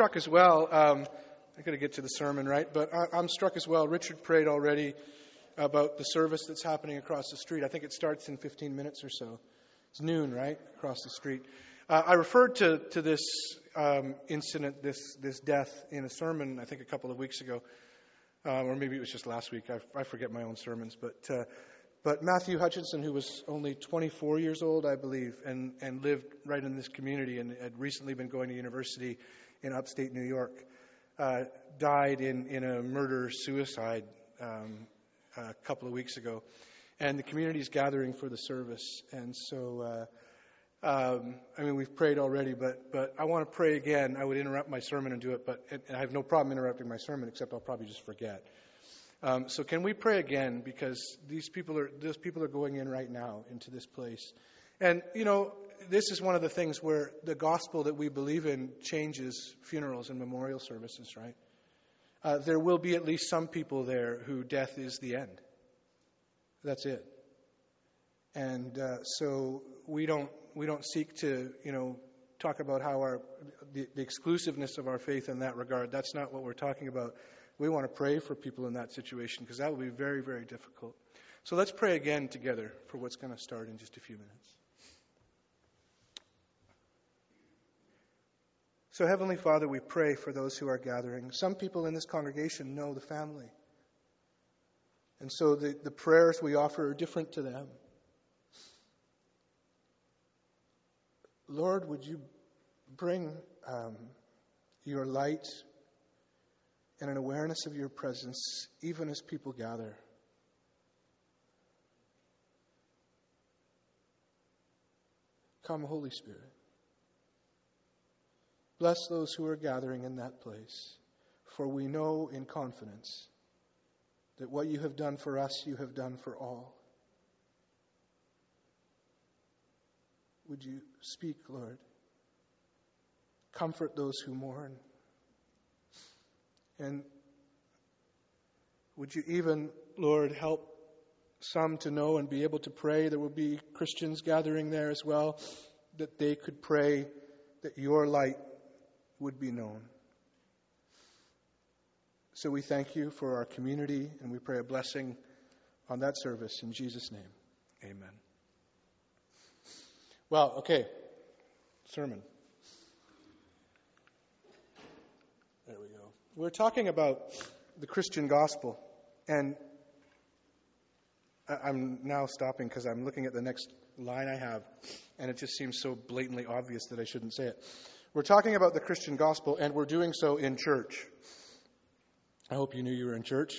struck as well. Um, I got to get to the sermon, right? But I, I'm struck as well. Richard prayed already about the service that's happening across the street. I think it starts in 15 minutes or so. It's noon, right, across the street. Uh, I referred to, to this um, incident, this, this death, in a sermon, I think, a couple of weeks ago. Uh, or maybe it was just last week. I, I forget my own sermons. But, uh, but Matthew Hutchinson, who was only 24 years old, I believe, and, and lived right in this community and had recently been going to university in upstate New York, uh, died in, in a murder suicide um, a couple of weeks ago. And the community is gathering for the service. And so uh, um, I mean, we've prayed already, but, but I want to pray again. I would interrupt my sermon and do it, but and I have no problem interrupting my sermon, except I'll probably just forget. Um, so can we pray again? Because these people are, those people are going in right now into this place. And, you know, this is one of the things where the gospel that we believe in changes funerals and memorial services, right? Uh, there will be at least some people there who death is the end. That's it. And uh, so we don't we don't seek to, you know, talk about how our the, the exclusiveness of our faith in that regard. That's not what we're talking about. We want to pray for people in that situation because that will be very, very difficult. So let's pray again together for what's going to start in just a few minutes. So, Heavenly Father, we pray for those who are gathering. Some people in this congregation know the family. And so the, the prayers we offer are different to them. Lord, would you bring um, your light and an awareness of your presence even as people gather? Come, Holy Spirit. Bless those who are gathering in that place, for we know in confidence that what you have done for us, you have done for all. Would you speak, Lord? Comfort those who mourn. And would you even, Lord, help some to know and be able to pray? There will be Christians gathering there as well, that they could pray that your light would be known. So we thank you for our community and we pray a blessing on that service in Jesus' name. Amen. Well, okay. Sermon. There we go. We're talking about the Christian gospel. And I'm now stopping because I'm looking at the next line I have, and it just seems so blatantly obvious that I shouldn't say it. We're talking about the Christian gospel, and we're doing so in church. I hope you knew you were in church.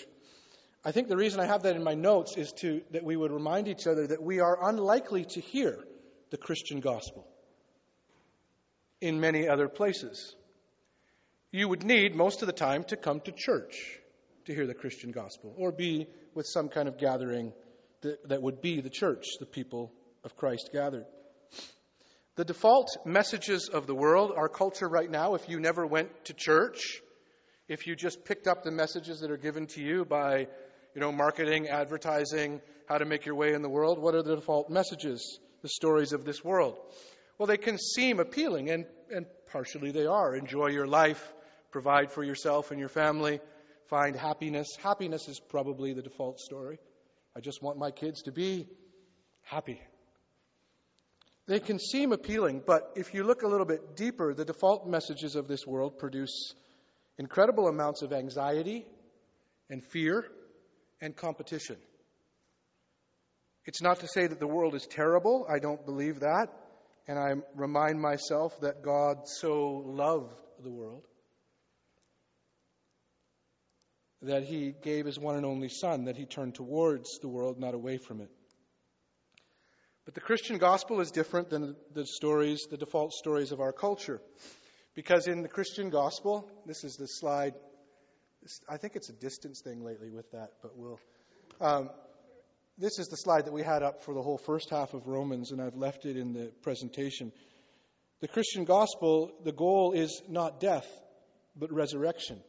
I think the reason I have that in my notes is to that we would remind each other that we are unlikely to hear the Christian gospel in many other places. You would need most of the time to come to church to hear the Christian gospel or be with some kind of gathering that, that would be the church, the people of Christ gathered. The default messages of the world, our culture right now, if you never went to church, if you just picked up the messages that are given to you by, you know, marketing, advertising, how to make your way in the world, what are the default messages? the stories of this world. Well, they can seem appealing, and, and partially they are. Enjoy your life, provide for yourself and your family, find happiness. Happiness is probably the default story. I just want my kids to be happy. They can seem appealing, but if you look a little bit deeper, the default messages of this world produce incredible amounts of anxiety and fear and competition. It's not to say that the world is terrible. I don't believe that. And I remind myself that God so loved the world that he gave his one and only Son, that he turned towards the world, not away from it. But the Christian gospel is different than the stories, the default stories of our culture. Because in the Christian gospel, this is the slide. I think it's a distance thing lately with that, but we'll. Um, this is the slide that we had up for the whole first half of Romans, and I've left it in the presentation. The Christian gospel, the goal is not death, but resurrection.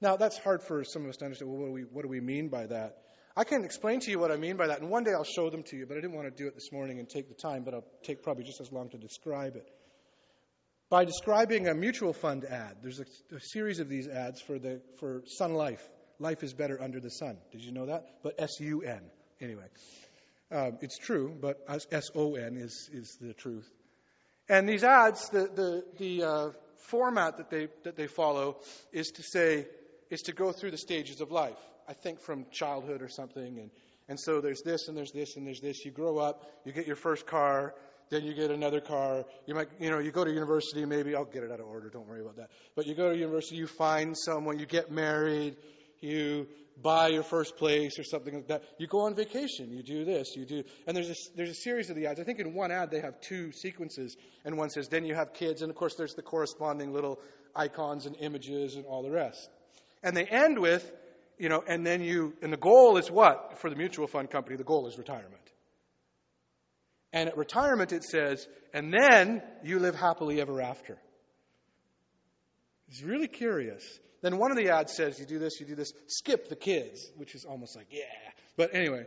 Now, that's hard for some of us to understand. Well, what do we, what do we mean by that? I can explain to you what I mean by that, and one day I'll show them to you, but I didn't want to do it this morning and take the time, but I'll take probably just as long to describe it. by describing a mutual fund ad. There's a, a, series of these ads for, the, for Sun Life. Life is better under the sun. Did you know that? But S U N, anyway. Um, it's true, but S O N is, is the truth. And these ads, the, the, the uh, format that they, that they follow is to say, is to go through the stages of life. I think from childhood or something. And, and so there's this and there's this and there's this. You grow up, you get your first car, then you get another car. You might, you know, you go to university, maybe, I'll get it out of order, don't worry about that. But you go to university, you find someone, you get married, you buy your first place or something like that. You go on vacation, you do this, you do, and there's a, there's a series of the ads. I think in one ad they have two sequences, and one says, then you have kids, and of course there's the corresponding little icons and images and all the rest. And they end with, you know, and then you, and the goal is what? For the mutual fund company, the goal is retirement. And at retirement it says, and then you live happily ever after. It's really curious. Then one of the ads says, you do this, you do this, skip the kids, which is almost like, yeah. But anyway.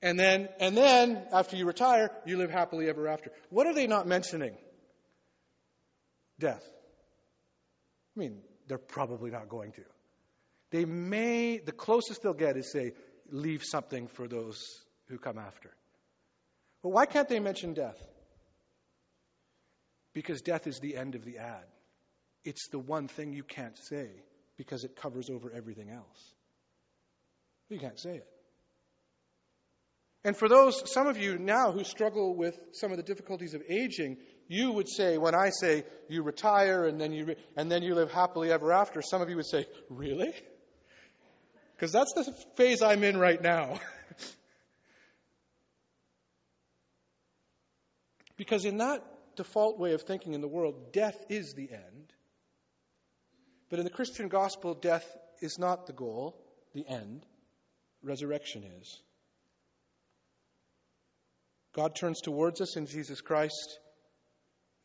And then, and then, after you retire, you live happily ever after. What are they not mentioning? Death. I mean, they're probably not going to. They may, the closest they'll get is say, leave something for those who come after. But why can't they mention death? Because death is the end of the ad. It's the one thing you can't say because it covers over everything else. You can't say it. And for those, some of you now who struggle with some of the difficulties of aging, you would say, when I say you retire and then you, re- and then you live happily ever after, some of you would say, really? Because that's the phase I'm in right now. because in that default way of thinking in the world, death is the end. But in the Christian gospel, death is not the goal, the end. Resurrection is. God turns towards us in Jesus Christ.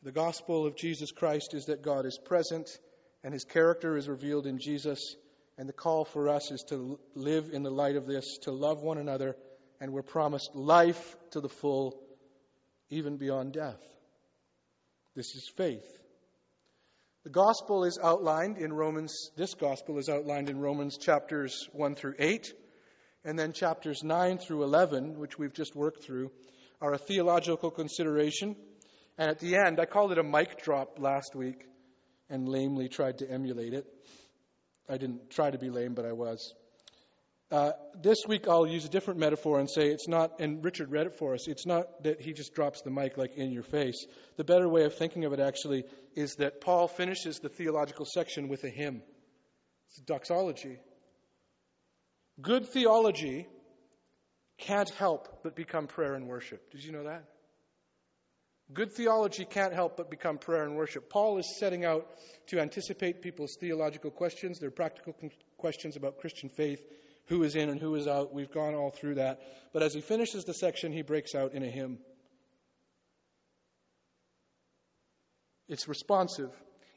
The gospel of Jesus Christ is that God is present and his character is revealed in Jesus. And the call for us is to live in the light of this, to love one another, and we're promised life to the full, even beyond death. This is faith. The gospel is outlined in Romans, this gospel is outlined in Romans chapters 1 through 8, and then chapters 9 through 11, which we've just worked through, are a theological consideration. And at the end, I called it a mic drop last week and lamely tried to emulate it. I didn't try to be lame, but I was. Uh, this week I'll use a different metaphor and say it's not, and Richard read it for us, it's not that he just drops the mic like in your face. The better way of thinking of it actually is that Paul finishes the theological section with a hymn. It's a doxology. Good theology can't help but become prayer and worship. Did you know that? Good theology can't help but become prayer and worship. Paul is setting out to anticipate people's theological questions, their practical questions about Christian faith, who is in and who is out. We've gone all through that. But as he finishes the section, he breaks out in a hymn. It's responsive.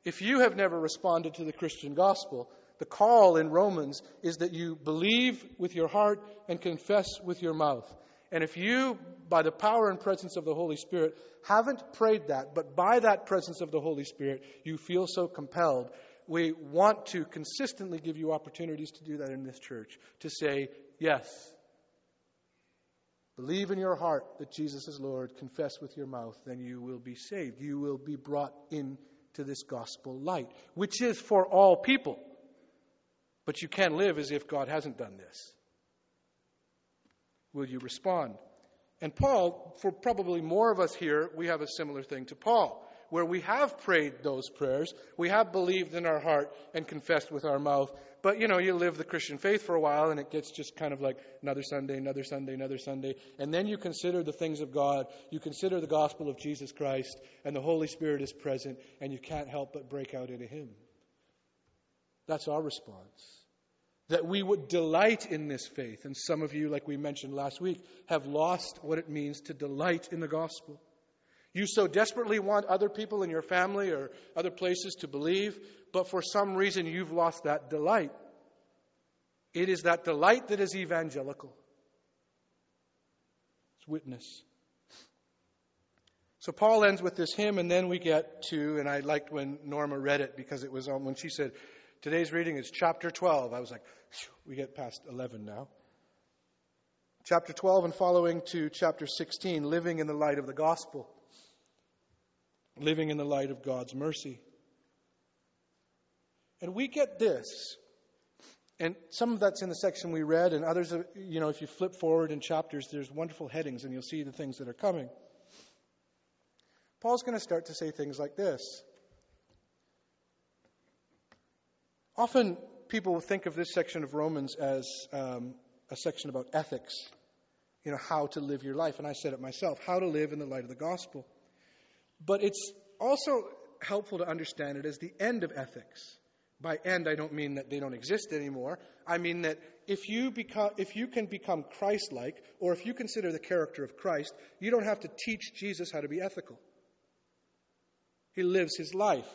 If you have never responded to the Christian gospel, the call in Romans is that you believe with your heart and confess with your mouth. And if you, by the power and presence of the Holy Spirit, haven't prayed that, but by that presence of the Holy Spirit, you feel so compelled, we want to consistently give you opportunities to do that in this church. To say, yes, believe in your heart that Jesus is Lord, confess with your mouth, then you will be saved. You will be brought into this gospel light, which is for all people. But you can live as if God hasn't done this. Will you respond? And Paul, for probably more of us here, we have a similar thing to Paul where we have prayed those prayers, we have believed in our heart and confessed with our mouth. But you know, you live the Christian faith for a while and it gets just kind of like another Sunday, another Sunday, another Sunday. And then you consider the things of God, you consider the gospel of Jesus Christ, and the Holy Spirit is present, and you can't help but break out into hymn. That's our response. That we would delight in this faith. And some of you, like we mentioned last week, have lost what it means to delight in the gospel. You so desperately want other people in your family or other places to believe, but for some reason you've lost that delight. It is that delight that is evangelical. It's witness. So Paul ends with this hymn, and then we get to, and I liked when Norma read it because it was on, when she said, Today's reading is chapter 12. I was like, we get past 11 now. Chapter 12 and following to chapter 16, living in the light of the gospel, living in the light of God's mercy. And we get this, and some of that's in the section we read, and others, uh, you know, if you flip forward in chapters, there's wonderful headings, and you'll see the things that are coming. Paul's going to start to say things like this Often people will think of this section of Romans as um, a section about ethics, you know, how to live your life. And I said it myself how to live in the light of the gospel. But it's also helpful to understand it as the end of ethics. By end, I don't mean that they don't exist anymore. I mean that if you, become, if you can become Christ like, or if you consider the character of Christ, you don't have to teach Jesus how to be ethical. He lives his life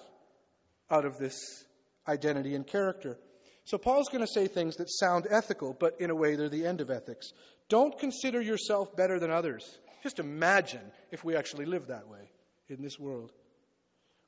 out of this identity and character. So Paul's going to say things that sound ethical, but in a way they're the end of ethics. Don't consider yourself better than others. Just imagine if we actually lived that way in this world.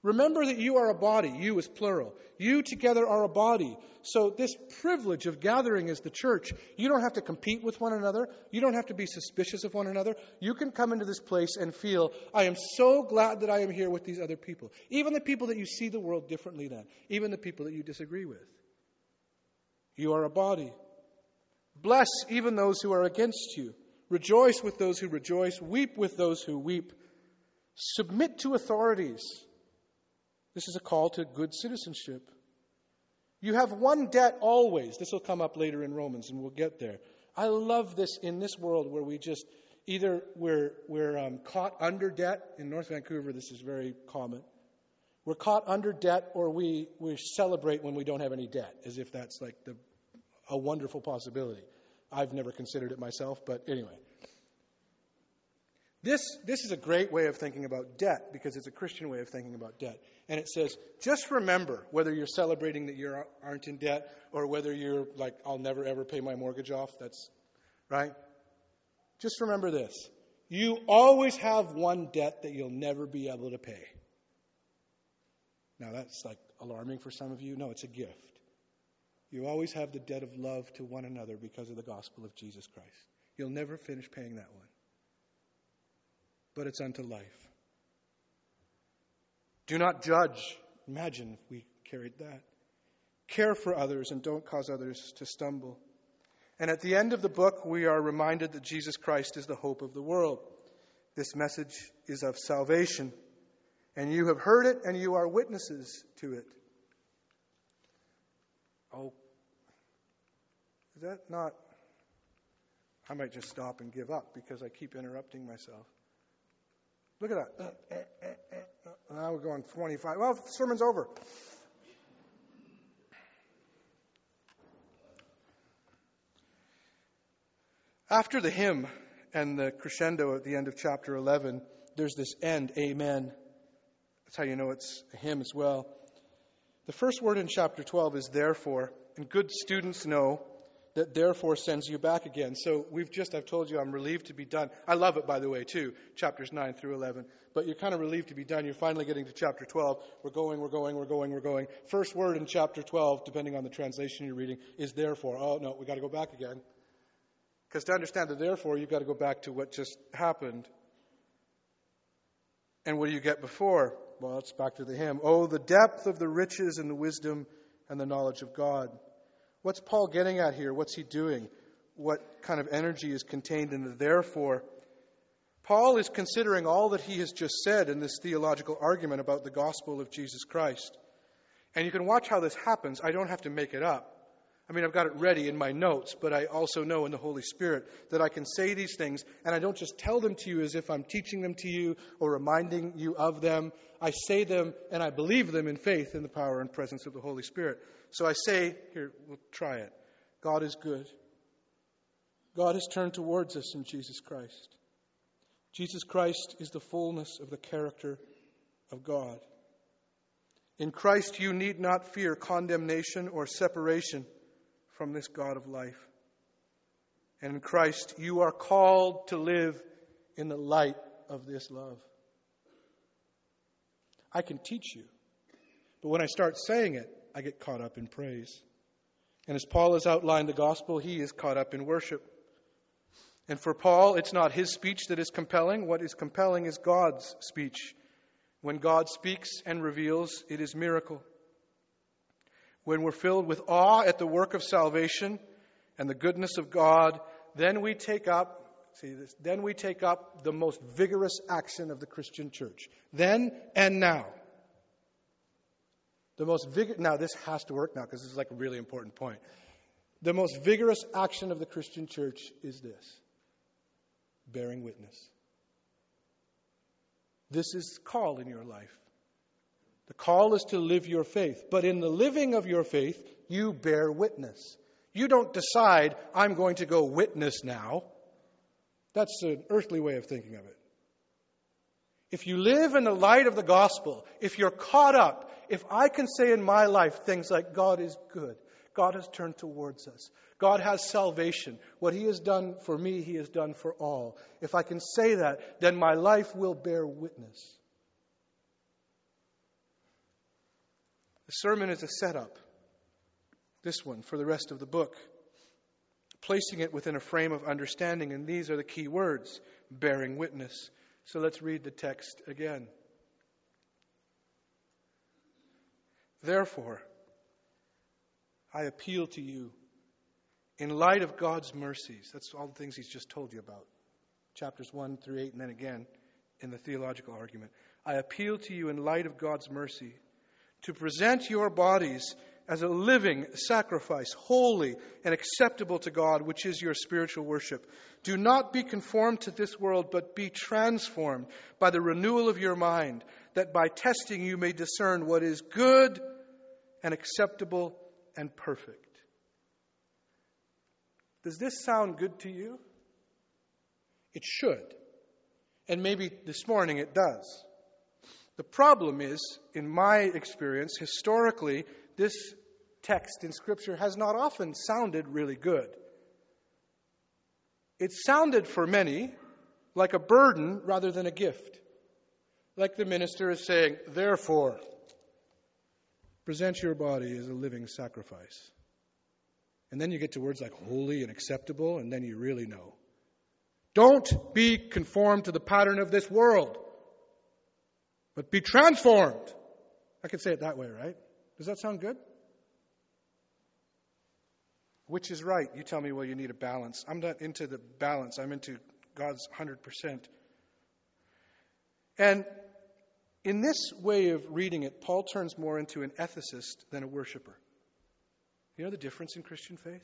Remember that you are a body. You is plural. You together are a body. So, this privilege of gathering as the church, you don't have to compete with one another. You don't have to be suspicious of one another. You can come into this place and feel, I am so glad that I am here with these other people. Even the people that you see the world differently than, even the people that you disagree with. You are a body. Bless even those who are against you. Rejoice with those who rejoice. Weep with those who weep. Submit to authorities. This is a call to good citizenship. You have one debt always. This will come up later in Romans, and we'll get there. I love this in this world where we just either we're, we're um, caught under debt. In North Vancouver, this is very common. We're caught under debt, or we, we celebrate when we don't have any debt, as if that's like the, a wonderful possibility. I've never considered it myself, but anyway. This, this is a great way of thinking about debt because it's a Christian way of thinking about debt. And it says, just remember whether you're celebrating that you aren't in debt or whether you're like, I'll never ever pay my mortgage off. That's right. Just remember this. You always have one debt that you'll never be able to pay. Now, that's like alarming for some of you. No, it's a gift. You always have the debt of love to one another because of the gospel of Jesus Christ. You'll never finish paying that one but it's unto life. Do not judge. Imagine if we carried that. Care for others and don't cause others to stumble. And at the end of the book, we are reminded that Jesus Christ is the hope of the world. This message is of salvation. And you have heard it, and you are witnesses to it. Oh, is that not? I might just stop and give up because I keep interrupting myself. Look at that. Now we're going 25. Well, sermon's over. After the hymn and the crescendo at the end of chapter 11, there's this end, Amen. That's how you know it's a hymn as well. The first word in chapter 12 is therefore, and good students know that therefore sends you back again. So we've just, I've told you, I'm relieved to be done. I love it, by the way, too, chapters 9 through 11. But you're kind of relieved to be done. You're finally getting to chapter 12. We're going, we're going, we're going, we're going. First word in chapter 12, depending on the translation you're reading, is therefore. Oh, no, we've got to go back again. Because to understand the therefore, you've got to go back to what just happened. And what do you get before? Well, it's back to the hymn. Oh, the depth of the riches and the wisdom and the knowledge of God. What's Paul getting at here? What's he doing? What kind of energy is contained in the therefore? Paul is considering all that he has just said in this theological argument about the gospel of Jesus Christ. And you can watch how this happens. I don't have to make it up. I mean, I've got it ready in my notes, but I also know in the Holy Spirit that I can say these things, and I don't just tell them to you as if I'm teaching them to you or reminding you of them. I say them and I believe them in faith in the power and presence of the Holy Spirit. So I say, here, we'll try it. God is good. God has turned towards us in Jesus Christ. Jesus Christ is the fullness of the character of God. In Christ, you need not fear condemnation or separation from this God of life. And in Christ, you are called to live in the light of this love. I can teach you. But when I start saying it, I get caught up in praise. And as Paul has outlined the gospel, he is caught up in worship. And for Paul, it's not his speech that is compelling. What is compelling is God's speech. When God speaks and reveals, it is miracle. When we're filled with awe at the work of salvation and the goodness of God, then we take up see this then we take up the most vigorous action of the Christian church. Then and now. The most vigor now this has to work now because this is like a really important point. The most vigorous action of the Christian church is this bearing witness. This is call in your life. The call is to live your faith. But in the living of your faith, you bear witness. You don't decide, I'm going to go witness now. That's an earthly way of thinking of it. If you live in the light of the gospel, if you're caught up, if I can say in my life things like God is good, God has turned towards us, God has salvation, what He has done for me, He has done for all. If I can say that, then my life will bear witness. Sermon is a setup, this one, for the rest of the book, placing it within a frame of understanding, and these are the key words bearing witness. So let's read the text again. Therefore, I appeal to you in light of God's mercies. That's all the things he's just told you about. Chapters 1 through 8, and then again in the theological argument. I appeal to you in light of God's mercy to present your bodies as a living sacrifice, holy and acceptable to God, which is your spiritual worship. Do not be conformed to this world, but be transformed by the renewal of your mind, that by testing you may discern what is good and acceptable and perfect. Does this sound good to you? It should. And maybe this morning it does. The problem is, in my experience, historically, this text in Scripture has not often sounded really good. It sounded for many like a burden rather than a gift. Like the minister is saying, therefore, present your body as a living sacrifice. And then you get to words like holy and acceptable, and then you really know. Don't be conformed to the pattern of this world but be transformed. I could say it that way, right? Does that sound good? Which is right? You tell me, well, you need a balance. I'm not into the balance, I'm into God's 100%. And in this way of reading it, Paul turns more into an ethicist than a worshiper. You know the difference in Christian faith?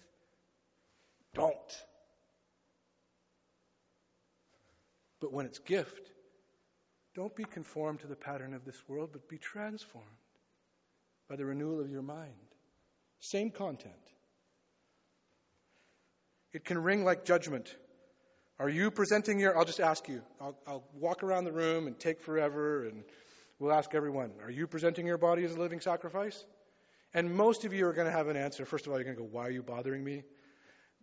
Don't. But when it's gift, don't be conformed to the pattern of this world, but be transformed by the renewal of your mind. Same content. It can ring like judgment. Are you presenting your, I'll just ask you, I'll, I'll, walk around the room and take forever, and we'll ask everyone, are you presenting your body as a living sacrifice? And most of you are going to have an answer. First of all, you're going to go, why are you bothering me?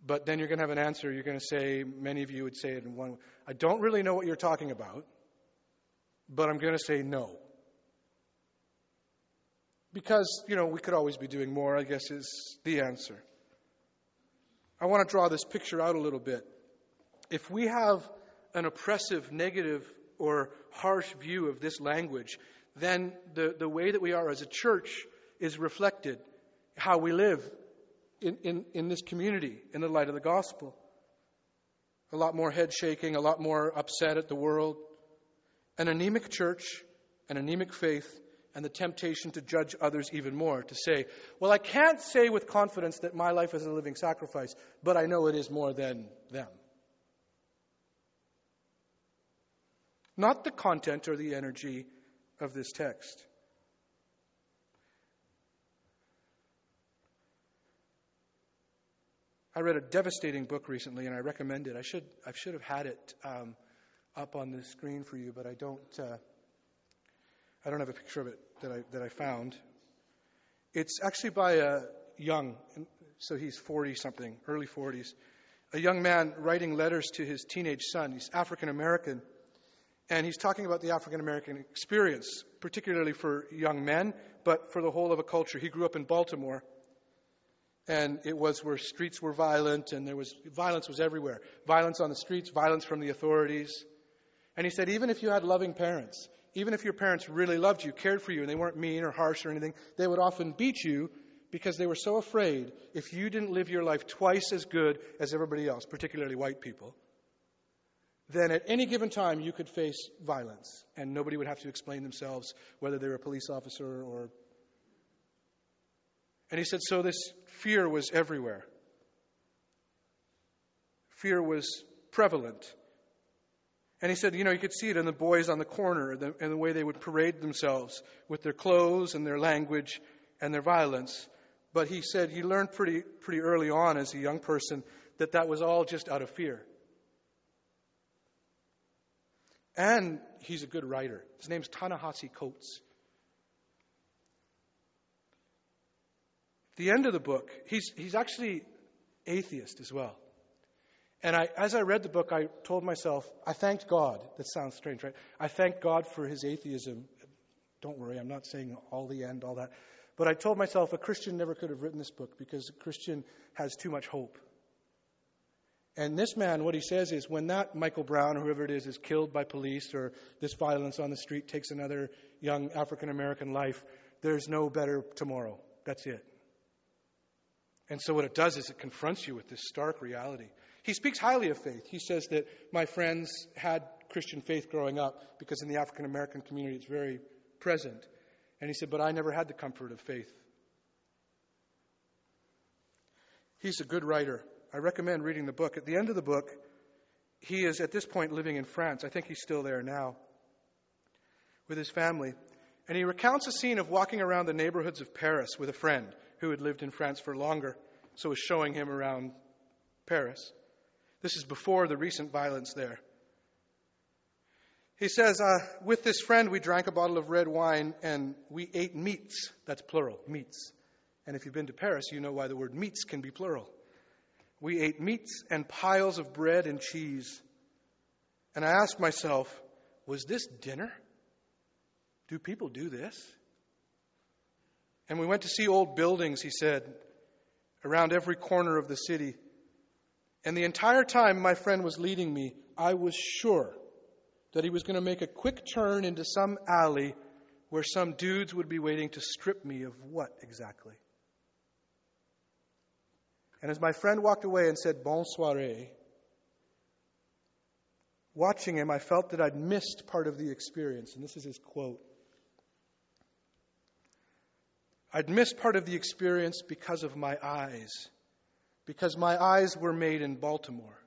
But then you're going to have an answer. You're going to say, many of you would say it in one, I don't really know what you're talking about but I'm going to say no. Because, you know, we could always be doing more, I guess, is the answer. I want to draw this picture out a little bit. If we have an oppressive, negative, or harsh view of this language, then the, the way that we are as a church is reflected how we live in, in, in this community in the light of the gospel. A lot more head shaking, a lot more upset at the world, an anemic church, an anemic faith, and the temptation to judge others even more, to say, well, I can't say with confidence that my life is a living sacrifice, but I know it is more than them. Not the content or the energy of this text. I read a devastating book recently, and I recommend it. I should I should have had it um, up on the screen for you, but I don't. Uh, I don't have a picture of it that I that I found. It's actually by a young, so he's 40 something, early 40s, a young man writing letters to his teenage son. He's African American, and he's talking about the African American experience particularly for young men, but for the whole of a culture. He grew up in Baltimore, and it was where streets were violent, and there was violence was everywhere. Violence on the streets, violence from the authorities. And he said, even if you had loving parents, even if your parents really loved you, cared for you, and they weren't mean or harsh or anything, they would often beat you because they were so afraid if you didn't live your life twice as good as everybody else, particularly white people, then at any given time you could face violence and nobody would have to explain themselves whether they were a police officer or. And he said, so this fear was everywhere. Fear was prevalent. And he said, you know, you could see it in the boys on the corner and the, and the way they would parade themselves with their clothes and their language and their violence. But he said he learned pretty, pretty early on as a young person that that was all just out of fear. And he's a good writer. His name's Ta-Nehisi Coates. The end of the book, he's, he's actually atheist as well. And I, as I read the book, I told myself, I thanked God. That sounds strange, right? I thanked God for his atheism. Don't worry, I'm not saying all the end, all that. But I told myself a Christian never could have written this book because a Christian has too much hope. And this man, what he says is when that Michael Brown, whoever it is, is killed by police or this violence on the street takes another young African American life, there's no better tomorrow. That's it. And so what it does is it confronts you with this stark reality. He speaks highly of faith. He says that my friends had Christian faith growing up because in the African American community it's very present. And he said, but I never had the comfort of faith. He's a good writer. I recommend reading the book. At the end of the book, he is at this point living in France. I think he's still there now with his family. And he recounts a scene of walking around the neighborhoods of Paris with a friend who had lived in France for longer, so was showing him around Paris. This is before the recent violence there. He says, uh, with this friend, we drank a bottle of red wine and we ate meats. That's plural, meats. And if you've been to Paris, you know why the word meats can be plural. We ate meats and piles of bread and cheese. And I asked myself, was this dinner? Do people do this? And we went to see old buildings, he said, around every corner of the city. And the entire time my friend was leading me, I was sure that he was going to make a quick turn into some alley where some dudes would be waiting to strip me of what exactly? And as my friend walked away and said, Bon soiree, watching him, I felt that I'd missed part of the experience. And this is his quote I'd missed part of the experience because of my eyes because my eyes were made in Baltimore,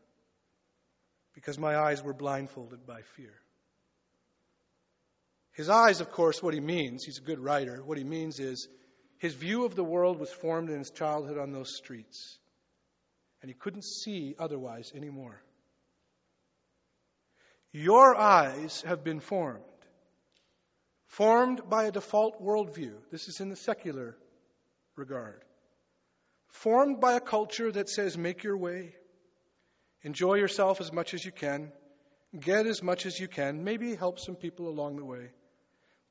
because my eyes were blindfolded by fear. His eyes, of course, what he means, he's a good writer, what he means is his view of the world was formed in his childhood on those streets, and he couldn't see otherwise anymore. Your eyes have been formed, formed by a default worldview. This is in the secular regard formed by a culture that says, make your way, enjoy yourself as much as you can, get as much as you can, maybe help some people along the way.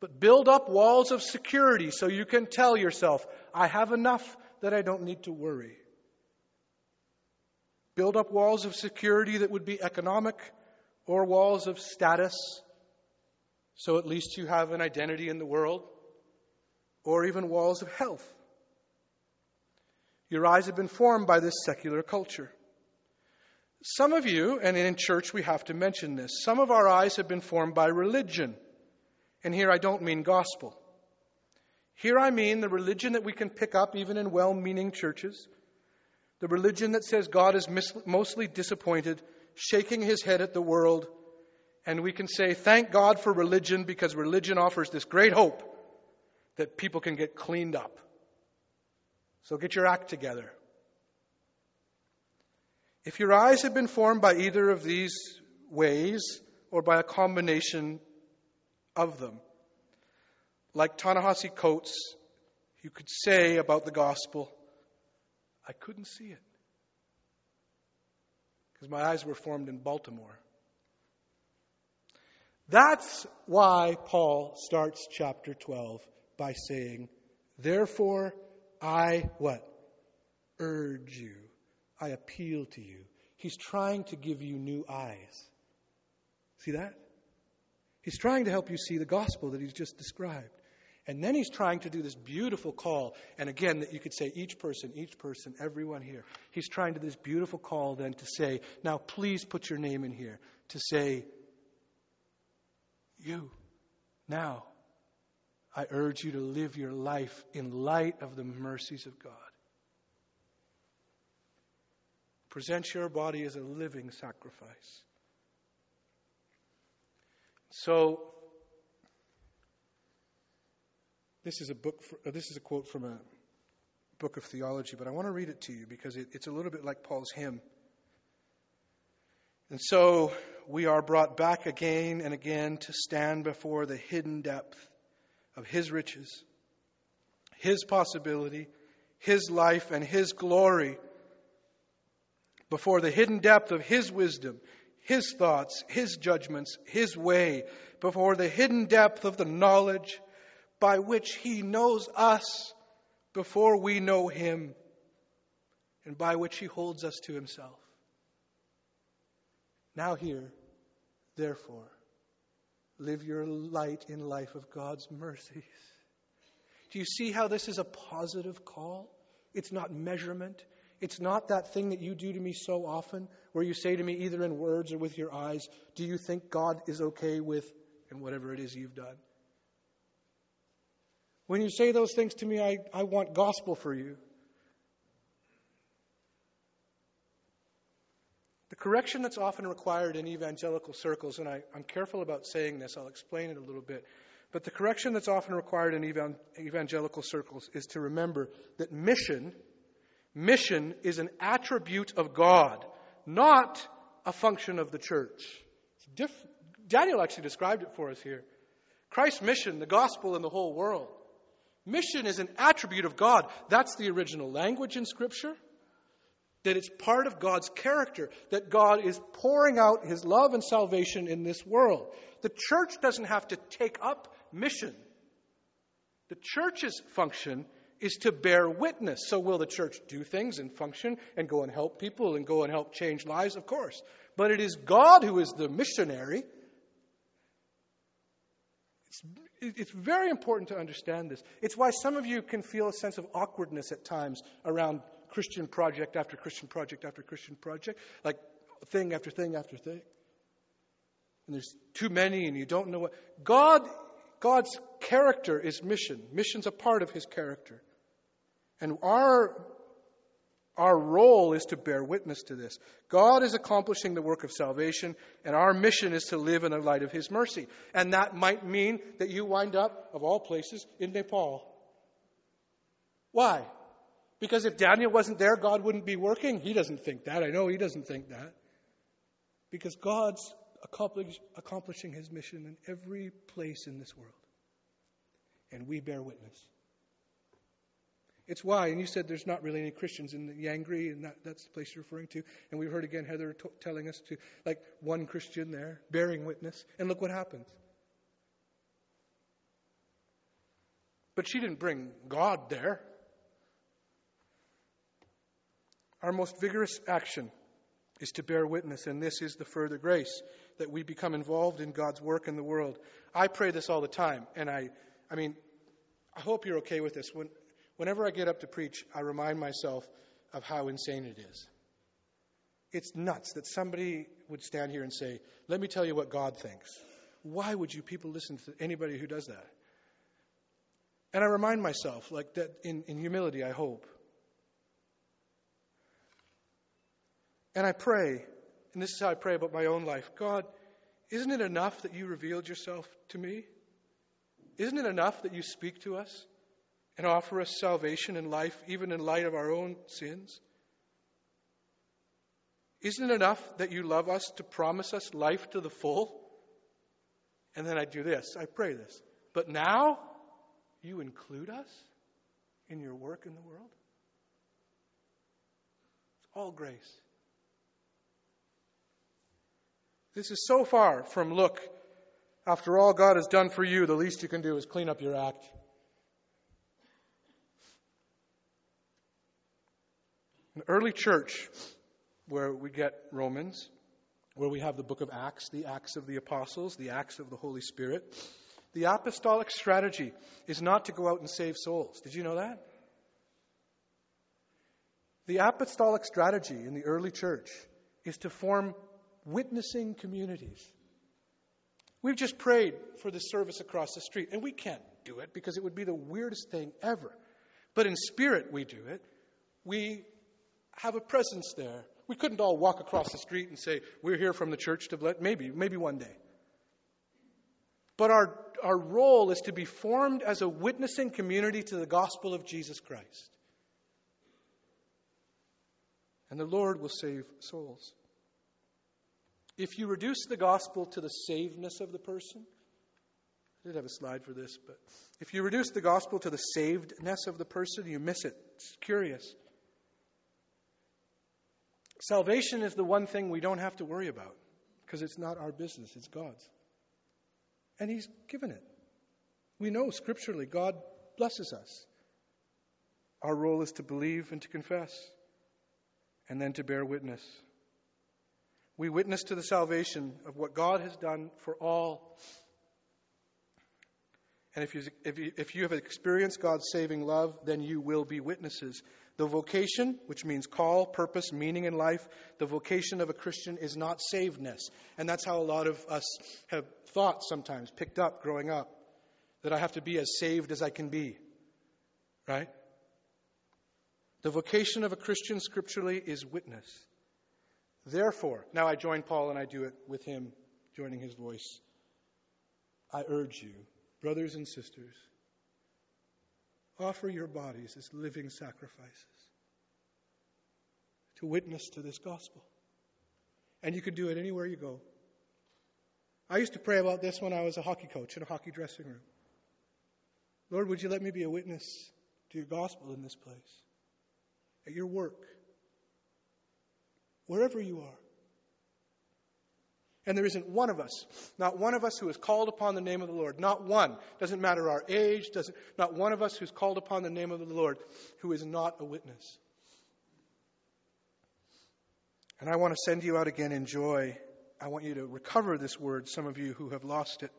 But build up walls of security so you can tell yourself, I have enough that I don't need to worry. Build up walls of security that would be economic or walls of status, so at least you have an identity in the world, or even walls of health your eyes have been formed by this secular culture. Some of you, and in church we have to mention this, some of our eyes have been formed by religion. And here I don't mean gospel. Here I mean the religion that we can pick up even in well meaning churches. The religion that says God is mis- mostly disappointed, shaking his head at the world. And we can say, thank God for religion because religion offers this great hope that people can get cleaned up. So get your act together. If your eyes have been formed by either of these ways or by a combination of them, like Ta-Nehisi Coates, you could say about the gospel, I couldn't see it. Because my eyes were formed in Baltimore. That's why Paul starts chapter 12 by saying, Therefore, I what? Urge you. I appeal to you. He's trying to give you new eyes. See that? He's trying to help you see the gospel that he's just described. And then he's trying to do this beautiful call. And again, that you could say each person, each person, everyone here. He's trying to do this beautiful call then to say, now please put your name in here. To say, you, now, I urge you to live your life in light of the mercies of God. Present your body as a living sacrifice. So, this is a book. For, uh, this is a quote from a book of theology, but I want to read it to you because it, it's a little bit like Paul's hymn. And so we are brought back again and again to stand before the hidden depth of His riches, His possibility, His life, and His glory, before the hidden depth of His wisdom, His thoughts, His judgments, His way, before the hidden depth of the knowledge by which He knows us before we know Him, and by which He holds us to Himself. Now, here, therefore, live your light in life of God's mercies. Do you see how this is a positive call? It's not measurement. It's not that thing that you do to me so often where you say to me, either in words or with your eyes, Do you think God is okay with, and whatever it is you've done? When you say those things to me, I, I want gospel for you. Correction that's often required in evangelical circles, and I, am careful about saying this, I'll explain it a little bit, but the correction that's often required in evangelical circles is to remember that mission, mission is an attribute of God, not a function of the church. Diff- Daniel actually described it for us here. Christ's mission, the gospel in the whole world. Mission is an attribute of God. That's the original language in Scripture that it's part of God's character, that God is pouring out his love and salvation in this world. The church doesn't have to take up mission. The church's function is to bear witness. So, will the church do things and function and go and help people and go and help change lives? Of course. But it is God who is the missionary. It's, it's very important to understand this. It's why some of you can feel a sense of awkwardness at times around Christian project after Christian project after Christian project, like thing after thing after thing. And there's too many and you don't know what. God, God's character is mission. Mission's a part of his character. And our, our role is to bear witness to this. God is accomplishing the work of salvation, and our mission is to live in the light of his mercy. And that might mean that you wind up, of all places, in Nepal. Why? Because if Daniel wasn't there, God wouldn't be working. He doesn't think that. I know he doesn't think that. Because God's accomplish, accomplishing his mission in every place in this world. And we bear witness. It's why, and you said there's not really any Christians in Yangri, and that, that's the place you're referring to. And we heard again Heather t- telling us to, like, one Christian there, bearing witness. And look what happens. But she didn't bring God there. Our most vigorous action is to bear witness, and this is the further grace that we become involved in God's work in the world. I pray this all the time, and I, I mean, I hope you're okay with this. When, whenever I get up to preach, I remind myself of how insane it is. It's nuts that somebody would stand here and say, Let me tell you what God thinks. Why would you people listen to anybody who does that? And I remind myself, like that in, in humility, I hope, And I pray, and this is how I pray about my own life God, isn't it enough that you revealed yourself to me? Isn't it enough that you speak to us and offer us salvation and life, even in light of our own sins? Isn't it enough that you love us to promise us life to the full? And then I do this, I pray this. But now you include us in your work in the world? It's all grace. This is so far from look, After all God has done for you, the least you can do is clean up your act. An early church, where we get Romans, where we have the book of Acts, the Acts of the Apostles, the Acts of the Holy Spirit, the apostolic strategy is not to go out and save souls. Did you know that? The apostolic strategy in the early church is to form witnessing communities. We've just prayed for the service across the street, and we can't do it because it would be the weirdest thing ever. But in spirit, we do it. We have a presence there. We couldn't all walk across the street and say, We're here from the church to bless. Maybe, maybe one day. But our, our role is to be formed as a witnessing community to the gospel of Jesus Christ and the Lord will save souls. If you reduce the gospel to the savedness of the person, I did have a slide for this, but if you reduce the gospel to the savedness of the person, you miss it. It's curious. Salvation is the one thing we don't have to worry about because it's not our business, it's God's. And He's given it. We know scripturally God blesses us. Our role is to believe and to confess and then to bear witness. We witness to the salvation of what God has done for all. And if you, if, you, if you have experienced God's saving love, then you will be witnesses. The vocation, which means call, purpose, meaning in life, the vocation of a Christian is not savedness. And that's how a lot of us have thought sometimes, picked up growing up, that I have to be as saved as I can be. Right? The vocation of a Christian scripturally is witness. Therefore, now I join Paul and I do it with him, joining his voice. I urge you, brothers and sisters, offer your bodies as living sacrifices to witness to this gospel. And you can do it anywhere you go. I used to pray about this when I was a hockey coach in a hockey dressing room. Lord, would you let me be a witness to your gospel in this place? at your work, wherever you are. And there isn't one of us, not one of us who has called upon the name of the Lord, not one, doesn't matter our age, doesn't, not one of us who's called upon the name of the Lord who is not a witness. And I want to send you out again in joy. I want you to recover this word, some of you who have lost it.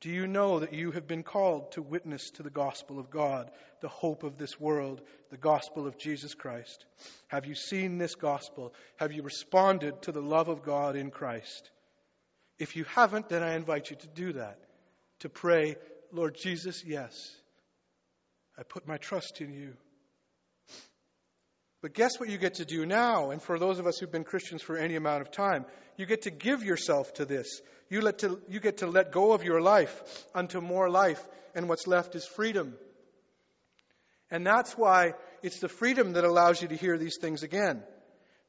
Do you know that you have been called to witness to the gospel of God, the hope of this world, the gospel of Jesus Christ? Have you seen this gospel? Have you responded to the love of God in Christ? If you haven't, then I invite you to do that. To pray, Lord Jesus, yes, I put my trust in you. But guess what you get to do now? And for those of us who've been Christians for any amount of time, you get to give yourself to this. You, let to, you get to let go of your life unto more life, and what's left is freedom. And that's why it's the freedom that allows you to hear these things again.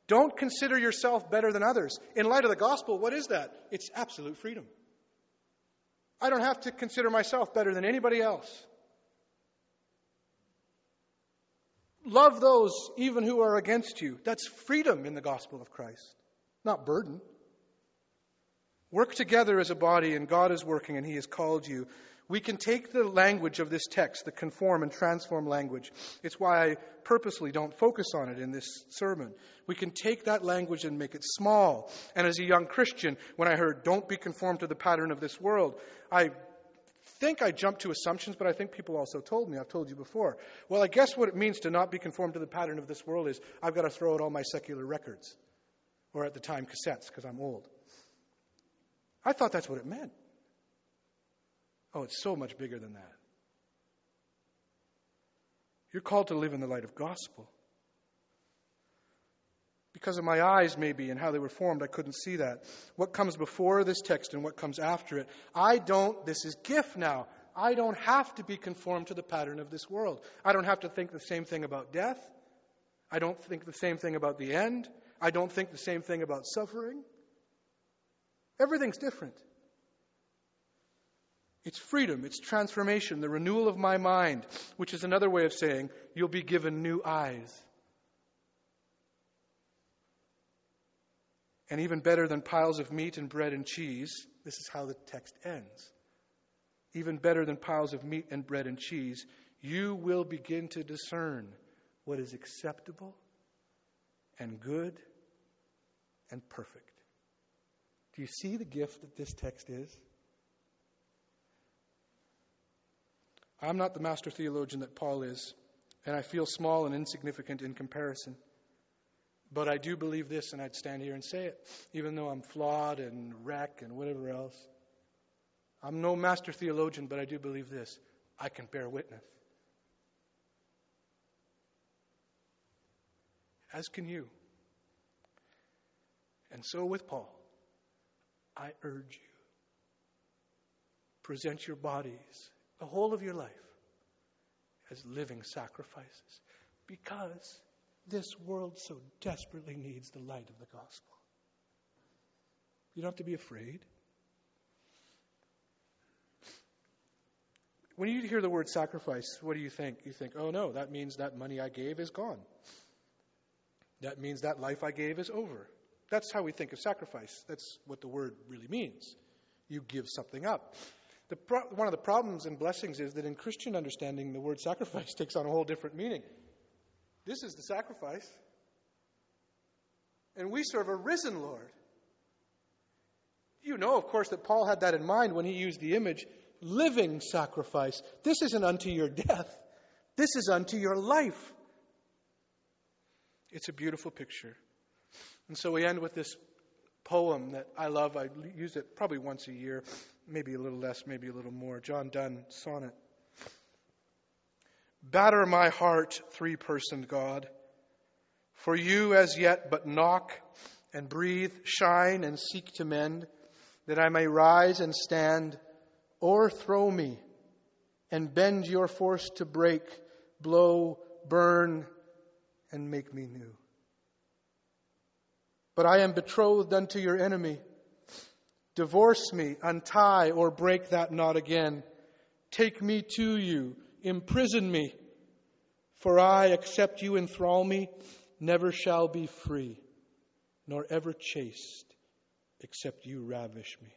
Don't consider yourself better than others. In light of the gospel, what is that? It's absolute freedom. I don't have to consider myself better than anybody else. Love those even who are against you. That's freedom in the gospel of Christ, not burden. Work together as a body, and God is working, and He has called you. We can take the language of this text, the conform and transform language. It's why I purposely don't focus on it in this sermon. We can take that language and make it small. And as a young Christian, when I heard, don't be conformed to the pattern of this world, I think I jumped to assumptions, but I think people also told me, I've told you before. Well, I guess what it means to not be conformed to the pattern of this world is I've got to throw out all my secular records, or at the time, cassettes, because I'm old. I thought that's what it meant. Oh, it's so much bigger than that. You're called to live in the light of gospel. Because of my eyes, maybe, and how they were formed, I couldn't see that. What comes before this text and what comes after it. I don't, this is gift now. I don't have to be conformed to the pattern of this world. I don't have to think the same thing about death. I don't think the same thing about the end. I don't think the same thing about suffering. Everything's different. It's freedom, it's transformation, the renewal of my mind, which is another way of saying you'll be given new eyes. And even better than piles of meat and bread and cheese, this is how the text ends. Even better than piles of meat and bread and cheese, you will begin to discern what is acceptable and good and perfect. Do you see the gift that this text is? I'm not the master theologian that Paul is, and I feel small and insignificant in comparison. But I do believe this, and I'd stand here and say it, even though I'm flawed and wreck and whatever else. I'm no master theologian, but I do believe this. I can bear witness. As can you. And so with Paul, I urge you present your bodies, the whole of your life, as living sacrifices because this world so desperately needs the light of the gospel. You don't have to be afraid. When you hear the word sacrifice, what do you think? You think, oh no, that means that money I gave is gone. That means that life I gave is over. That's how we think of sacrifice. That's what the word really means. You give something up. Pro- one of the problems and blessings is that in Christian understanding, the word sacrifice takes on a whole different meaning. This is the sacrifice. And we serve a risen Lord. You know, of course, that Paul had that in mind when he used the image living sacrifice. This isn't unto your death, this is unto your life. It's a beautiful picture. And so we end with this poem that I love. I use it probably once a year, maybe a little less, maybe a little more. John Donne sonnet. Batter my heart, three personed God. For you as yet but knock and breathe, shine and seek to mend, that I may rise and stand, o'erthrow me and bend your force to break, blow, burn, and make me new. But I am betrothed unto your enemy. Divorce me, untie, or break that knot again. Take me to you, imprison me, for I, except you enthrall me, never shall be free, nor ever chaste, except you ravish me.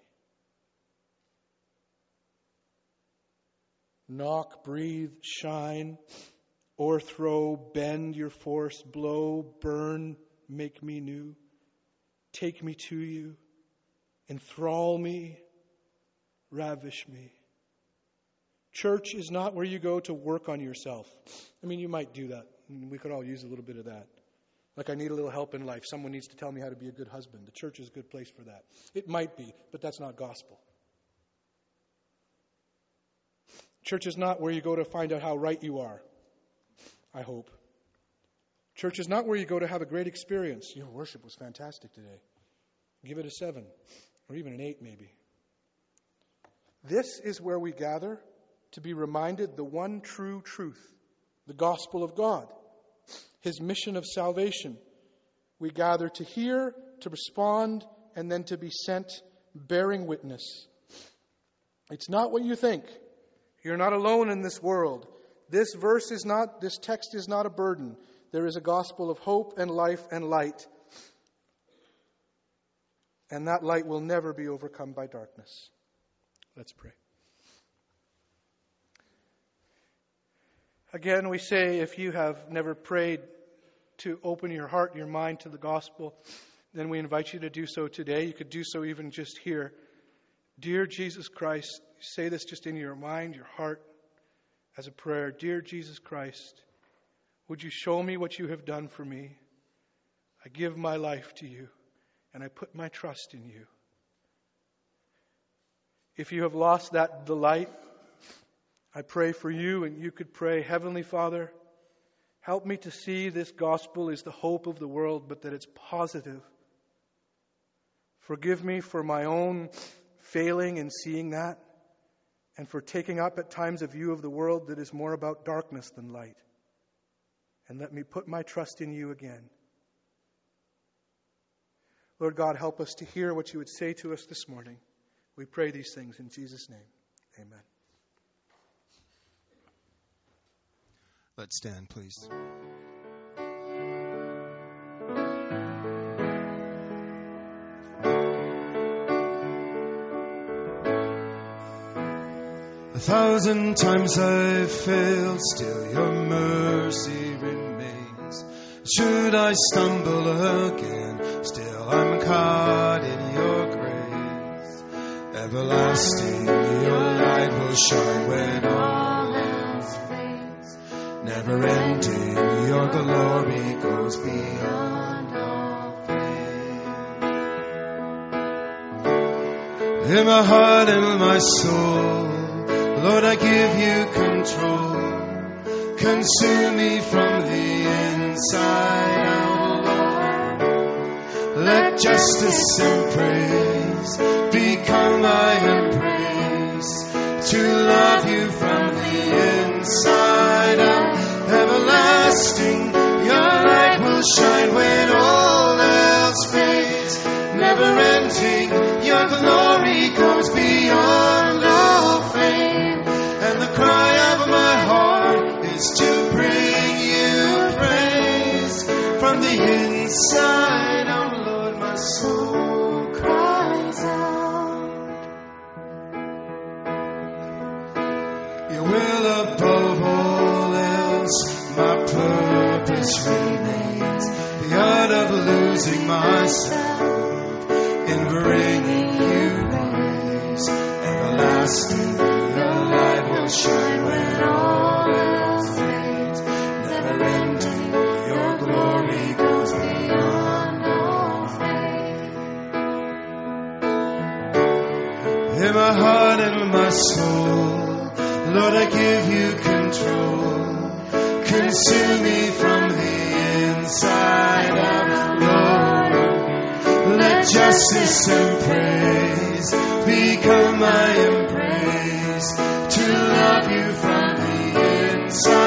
Knock, breathe, shine, o'erthrow, bend your force, blow, burn, make me new. Take me to you, enthrall me, ravish me. Church is not where you go to work on yourself. I mean, you might do that. We could all use a little bit of that. Like, I need a little help in life. Someone needs to tell me how to be a good husband. The church is a good place for that. It might be, but that's not gospel. Church is not where you go to find out how right you are, I hope. Church is not where you go to have a great experience. Your worship was fantastic today. Give it a seven, or even an eight, maybe. This is where we gather to be reminded the one true truth, the gospel of God, his mission of salvation. We gather to hear, to respond, and then to be sent bearing witness. It's not what you think. You're not alone in this world. This verse is not, this text is not a burden. There is a gospel of hope and life and light. And that light will never be overcome by darkness. Let's pray. Again, we say if you have never prayed to open your heart, your mind to the gospel, then we invite you to do so today. You could do so even just here. Dear Jesus Christ, say this just in your mind, your heart, as a prayer. Dear Jesus Christ, would you show me what you have done for me? I give my life to you, and I put my trust in you. If you have lost that delight, I pray for you, and you could pray, Heavenly Father, help me to see this gospel is the hope of the world, but that it's positive. Forgive me for my own failing in seeing that, and for taking up at times a view of the world that is more about darkness than light and let me put my trust in you again. Lord God, help us to hear what you would say to us this morning. We pray these things in Jesus' name. Amen. Let's stand, please. A thousand times I've failed, still your mercy remains. Should I stumble again, still I'm caught in your grace. Everlasting, your light will shine when all Never ending, your glory goes beyond all fame. In my heart and my soul, Lord, I give you control. Consume me from the inside out. Let justice and praise become my embrace. To love you from the inside out, Your light will shine when all else fades. Never ending, your glory goes beyond all fame. And the cry of my heart is to bring you praise from the inside remains. The art of losing myself in bringing you praise. Everlasting, your light will shine when all else fades. Never ending, your glory goes beyond all faith. In my heart and my soul, Lord, I give you control. Consume me from justice and praise become my embrace. To love you from the inside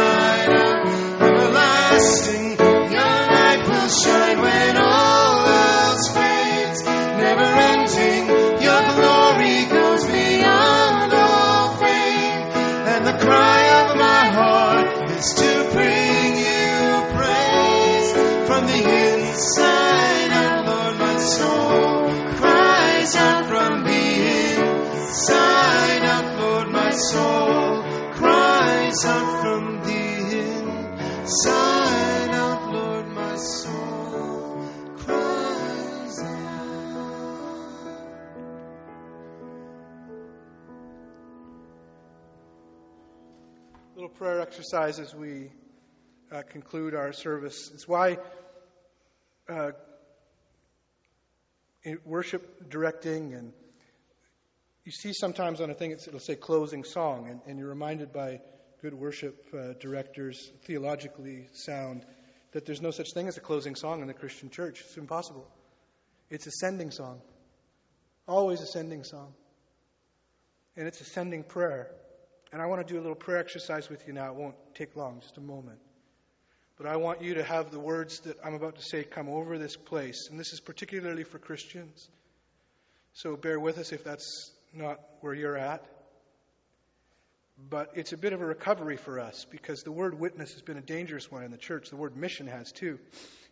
prayer exercise as we uh, conclude our service. It's why uh, worship directing and you see sometimes on a thing it's, it'll say closing song, and, and you're reminded by good worship uh, directors, theologically sound, that there's no such thing as a closing song in the Christian church. It's impossible. It's a sending song, always a sending song, and it's a sending prayer. And I want to do a little prayer exercise with you now. It won't take long, just a moment. But I want you to have the words that I'm about to say come over this place. And this is particularly for Christians. So bear with us if that's not where you're at. But it's a bit of a recovery for us because the word witness has been a dangerous one in the church. The word mission has too.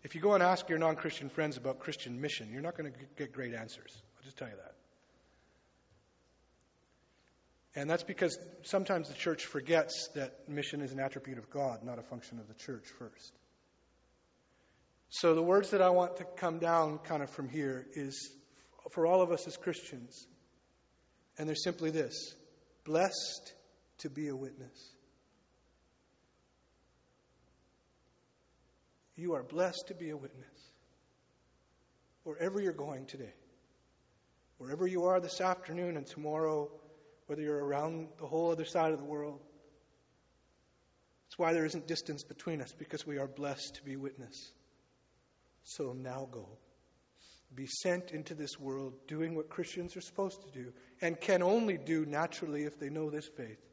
If you go and ask your non Christian friends about Christian mission, you're not going to get great answers. I'll just tell you that. And that's because sometimes the church forgets that mission is an attribute of God, not a function of the church first. So the words that I want to come down kind of from here is for all of us as Christians. And they're simply this blessed to be a witness. You are blessed to be a witness. Wherever you're going today, wherever you are this afternoon and tomorrow, whether you're around the whole other side of the world. That's why there isn't distance between us, because we are blessed to be witness. So now go. Be sent into this world doing what Christians are supposed to do and can only do naturally if they know this faith.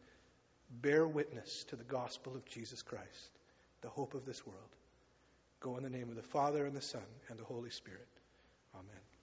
Bear witness to the gospel of Jesus Christ, the hope of this world. Go in the name of the Father and the Son and the Holy Spirit. Amen.